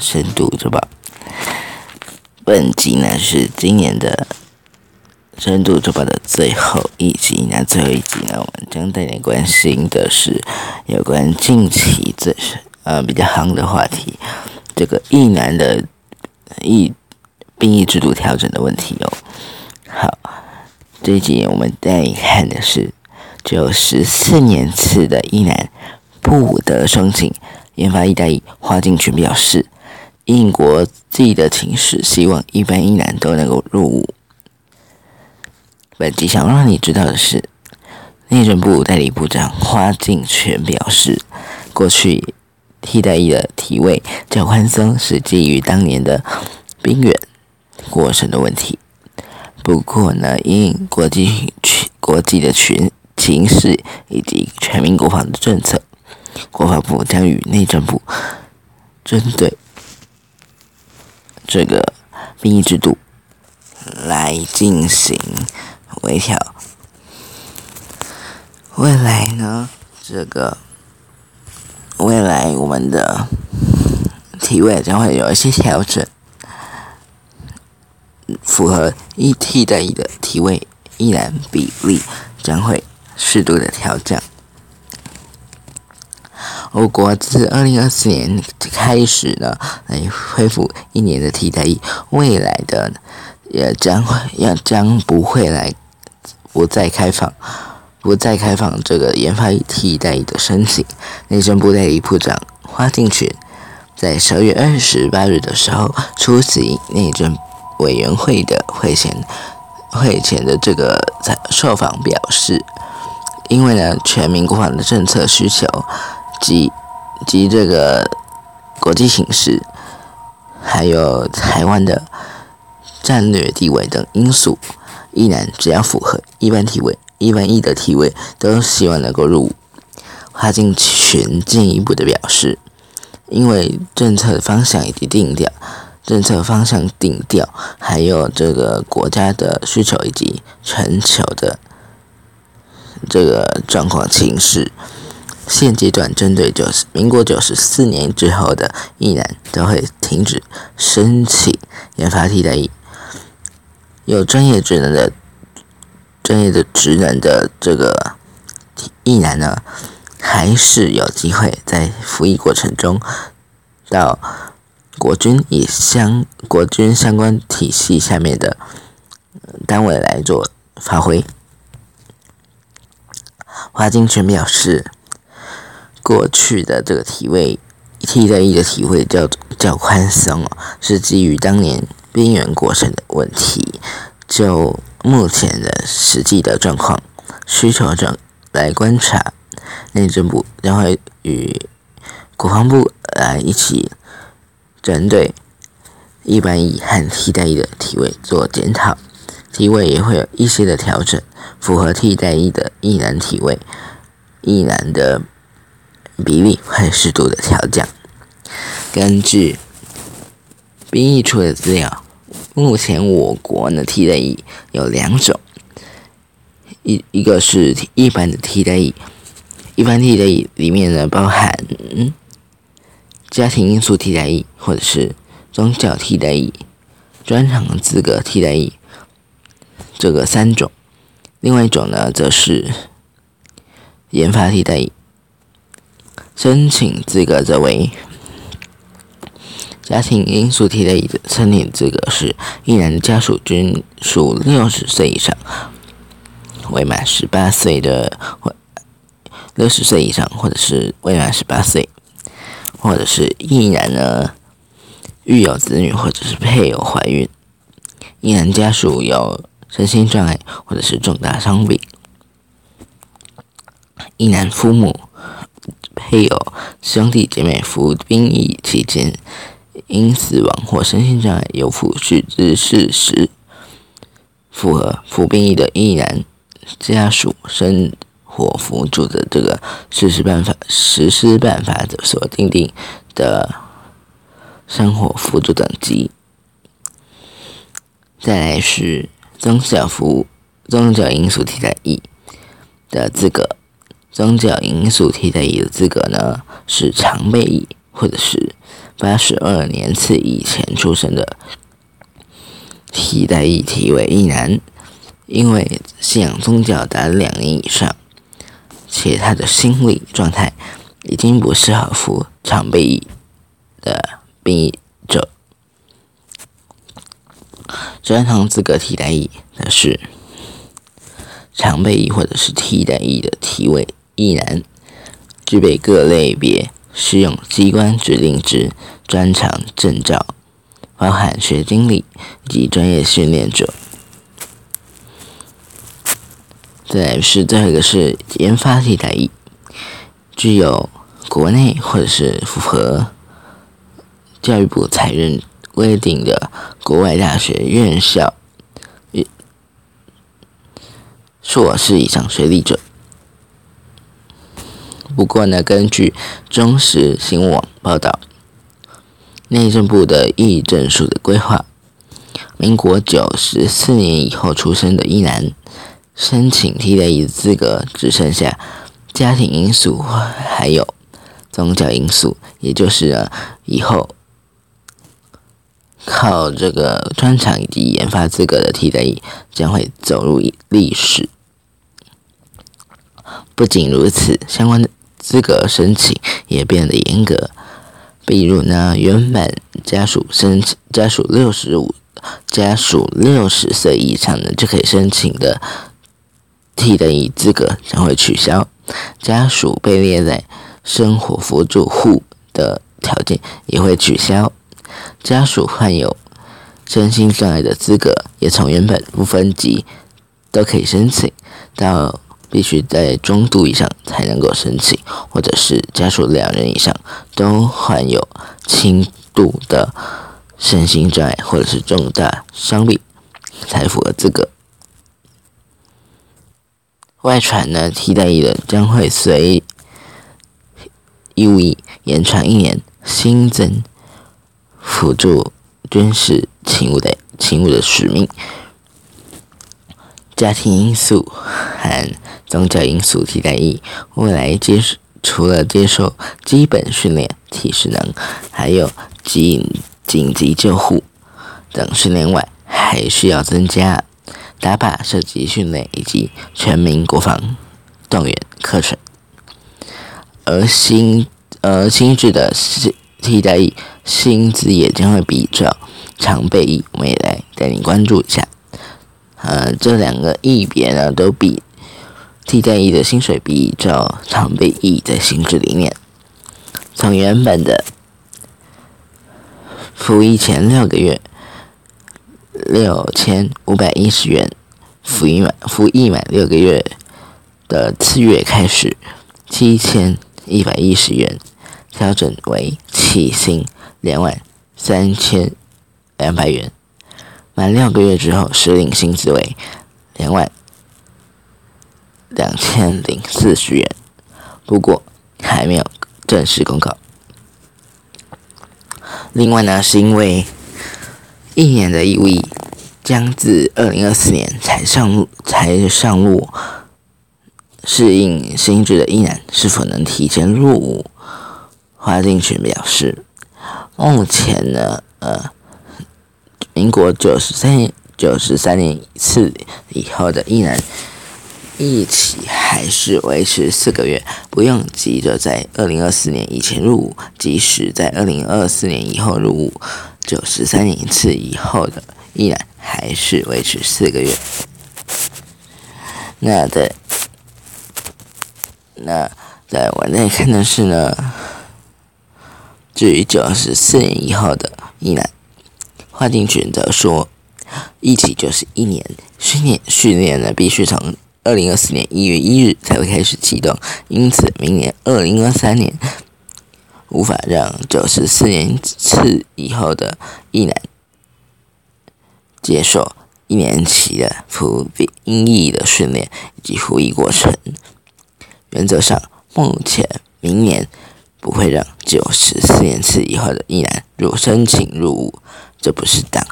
深度周报。本集呢是今年的深度周报的最后一集。那最后一集呢，我们将带你关心的是有关近期最呃比较夯的话题，这个一男的一兵役制度调整的问题哦。好，这一集我们带你看的是只有十四年次的一男不得申请研发一代一，花敬群表示。英国际的情势，希望一般一男都能够入伍。本集想让你知道的是，内政部代理部长花敬全表示，过去替代役的体位较宽松，是基于当年的兵员过剩的问题。不过呢，因国际群国际的群情势以及全民国防的政策，国防部将与内政部针对。这个兵役制度来进行微调，未来呢？这个未来我们的体位将会有一些调整，符合一替代一的体位依然比例将会适度的调降。我国自二零二四年开始呢，来恢复一年的替代役，未来的也将会要将不会来不再开放，不再开放这个研发替代的申请。内政部代理部长花敬群在十二月二十八日的时候出席内政委员会的会前，会前的这个在受访表示，因为呢全民国防的政策需求。及及这个国际形势，还有台湾的战略地位等因素，依然只要符合一般体位、一般一的体位，都希望能够入伍。华进群进一步的表示，因为政策方向已经定调，政策方向定调，还有这个国家的需求以及全球的这个状况形势。现阶段针对九十民国九十四年之后的役男，都会停止申请研发替代役。有专业职能的、专业的职能的这个役男呢，还是有机会在服役过程中到国军以相国军相关体系下面的单位来做发挥。华金全表示。过去的这个体位替代役的体位较较宽松哦，是基于当年边缘过剩的问题。就目前的实际的状况需求状来观察，内政部将会与国防部来一起针对一般役和替代役的体位做检讨，体位也会有一些的调整，符合替代役的役男体位，役男的。比例会适度的调降。根据兵役处的资料，目前我国的替代役有两种，一一个是一般的替代役，一般替代役里面呢包含家庭因素替代役或者是宗教替代役、专长资格替代役这个三种。另外一种呢则是研发替代役。申请资格则为家庭因素替代役的申请资格是：一男的家属均属六十岁以上，未满十八岁的或六十岁以上，或者是未满十八岁，或者是一男呢育有子女或者是配偶怀孕，一男家属有身心障碍或者是重大伤病，一男父母。配偶、兄弟姐妹服兵役期间因死亡或身心障碍有抚恤之事实，符合服兵役的役男家属生活辅助的这个实施办法实施办法的所定定的生活辅助等级。再来是宗教服务、宗教因素替代役的资格。宗教因素替代役的资格呢，是常备役或者是八十二年次以前出生的替代役体为一男，因为信仰宗教达两年以上，且他的心理状态已经不适合服常备役的兵役者。专长资格替代役的是常备役或者是替代役的体位役男，具备各类别适用机关指定之专长证照，包含学经历及专业训练者。再是最后一个是研发替代役，具有国内或者是符合教育部才认。规定的国外大学院校硕士以上学历者。不过呢，根据中时新闻网报道，内政部的役证书的规划，民国九十四年以后出生的一男申请替代役资格，只剩下家庭因素还有宗教因素，也就是呢以后。靠这个专长以及研发资格的替代役将会走入历史。不仅如此，相关的资格申请也变得严格。比如呢，原本家属申请家属六十五家属六十岁以上的就可以申请的替代役资格将会取消，家属被列在生活辅助户的条件也会取消。家属患有身心障碍的资格，也从原本不分级都可以申请，到必须在中度以上才能够申请，或者是家属两人以上都患有轻度的身心障碍或者是重大伤病才符合资格。外传呢，替代役的将会随义务役延长一年，新增。辅助军事勤务的勤务的使命，家庭因素和宗教因素替代役，未来接除了接受基本训练、体适能，还有紧紧急救护等训练外，还需要增加打靶射击训练以及全民国防动员课程，而新而新制的替代役。薪资也将会比照常备役，我们也来带你关注一下。呃，这两个役别呢，都比替代役的薪水比较常备役的薪资里面，从原本的服役前六个月六千五百一十元，服役满服役满六个月的次月开始七千一百一十元，调整为起薪。两万三千两百元，满六个月之后，实领薪资为两万两千零四十元。不过还没有正式公告。另外呢，是因为一年的义务将自二零二四年才上路，才上路适应新制的一男是否能提前入伍？华定群表示。目前呢，呃，民国九十三九十三年一次以后的一男一起还是维持四个月，不用急着在二零二四年以前入伍，即使在二零二四年以后入伍，九十三年一次以后的一男还是维持四个月。那在那在我那看的是呢。至于九十四年以后的一男，划定群则说，一起就是一年训练，训练呢必须从二零二四年一月一日才会开始启动，因此明年二零二三年无法让九十四年次以后的一男接受一年期的服兵役的训练以及服役过程。原则上，目前明年。不会让九十四年次以后的一男入申请入伍，这不是党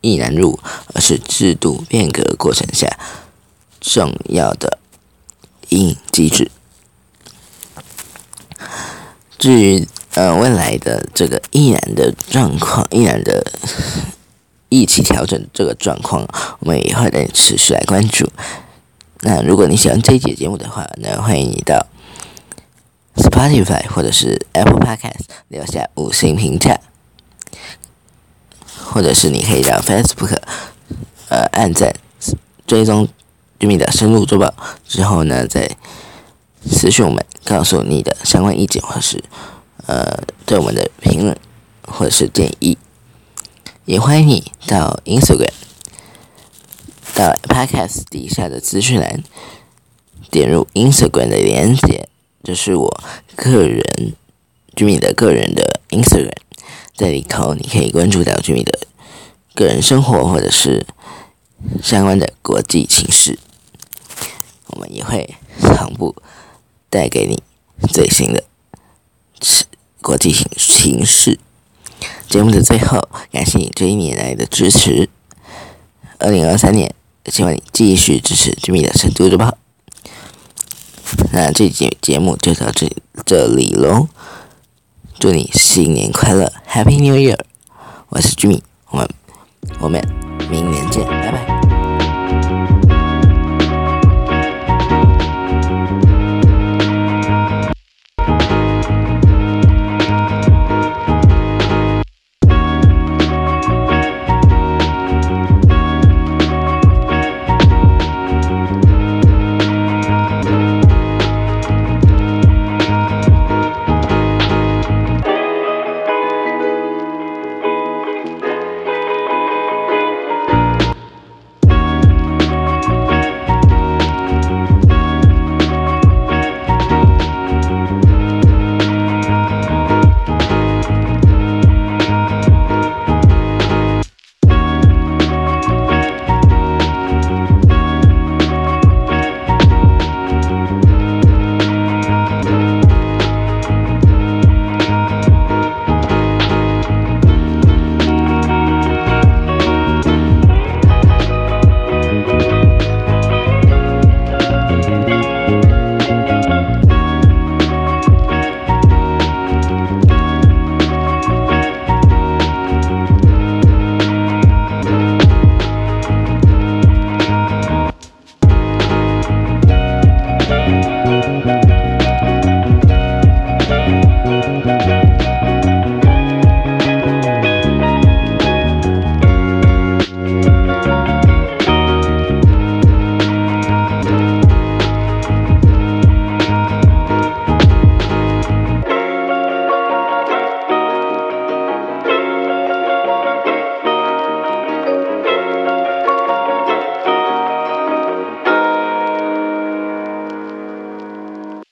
一男入伍，而是制度变革过程下重要的应机制。至于呃，未来的这个依然的状况，依然的疫情调整这个状况，我们也会来持续来关注。那如果你喜欢这一节节目的话，那欢迎你到 Spotify 或者是 Apple Podcast 留下五星评价，或者是你可以让 Facebook 呃按赞追踪居民的深入周报之后呢，再私讯我们，告诉你的相关意见或是。呃，对我们的评论或者是建议，也欢迎你到 Instagram 到 Podcast 底下的资讯栏，点入 Instagram 的连接，这是我个人居民的个人的 Instagram，在里头你可以关注到居民的个人生活或者是相关的国际情势，我们也会同步带给你最新的。国际形形势。节目的最后，感谢你这一年来的支持。二零二三年，希望你继续支持居民的深度日报。那这节节目就到这这里喽。祝你新年快乐，Happy New Year！我是 Jimmy，我们我们明年见，拜拜。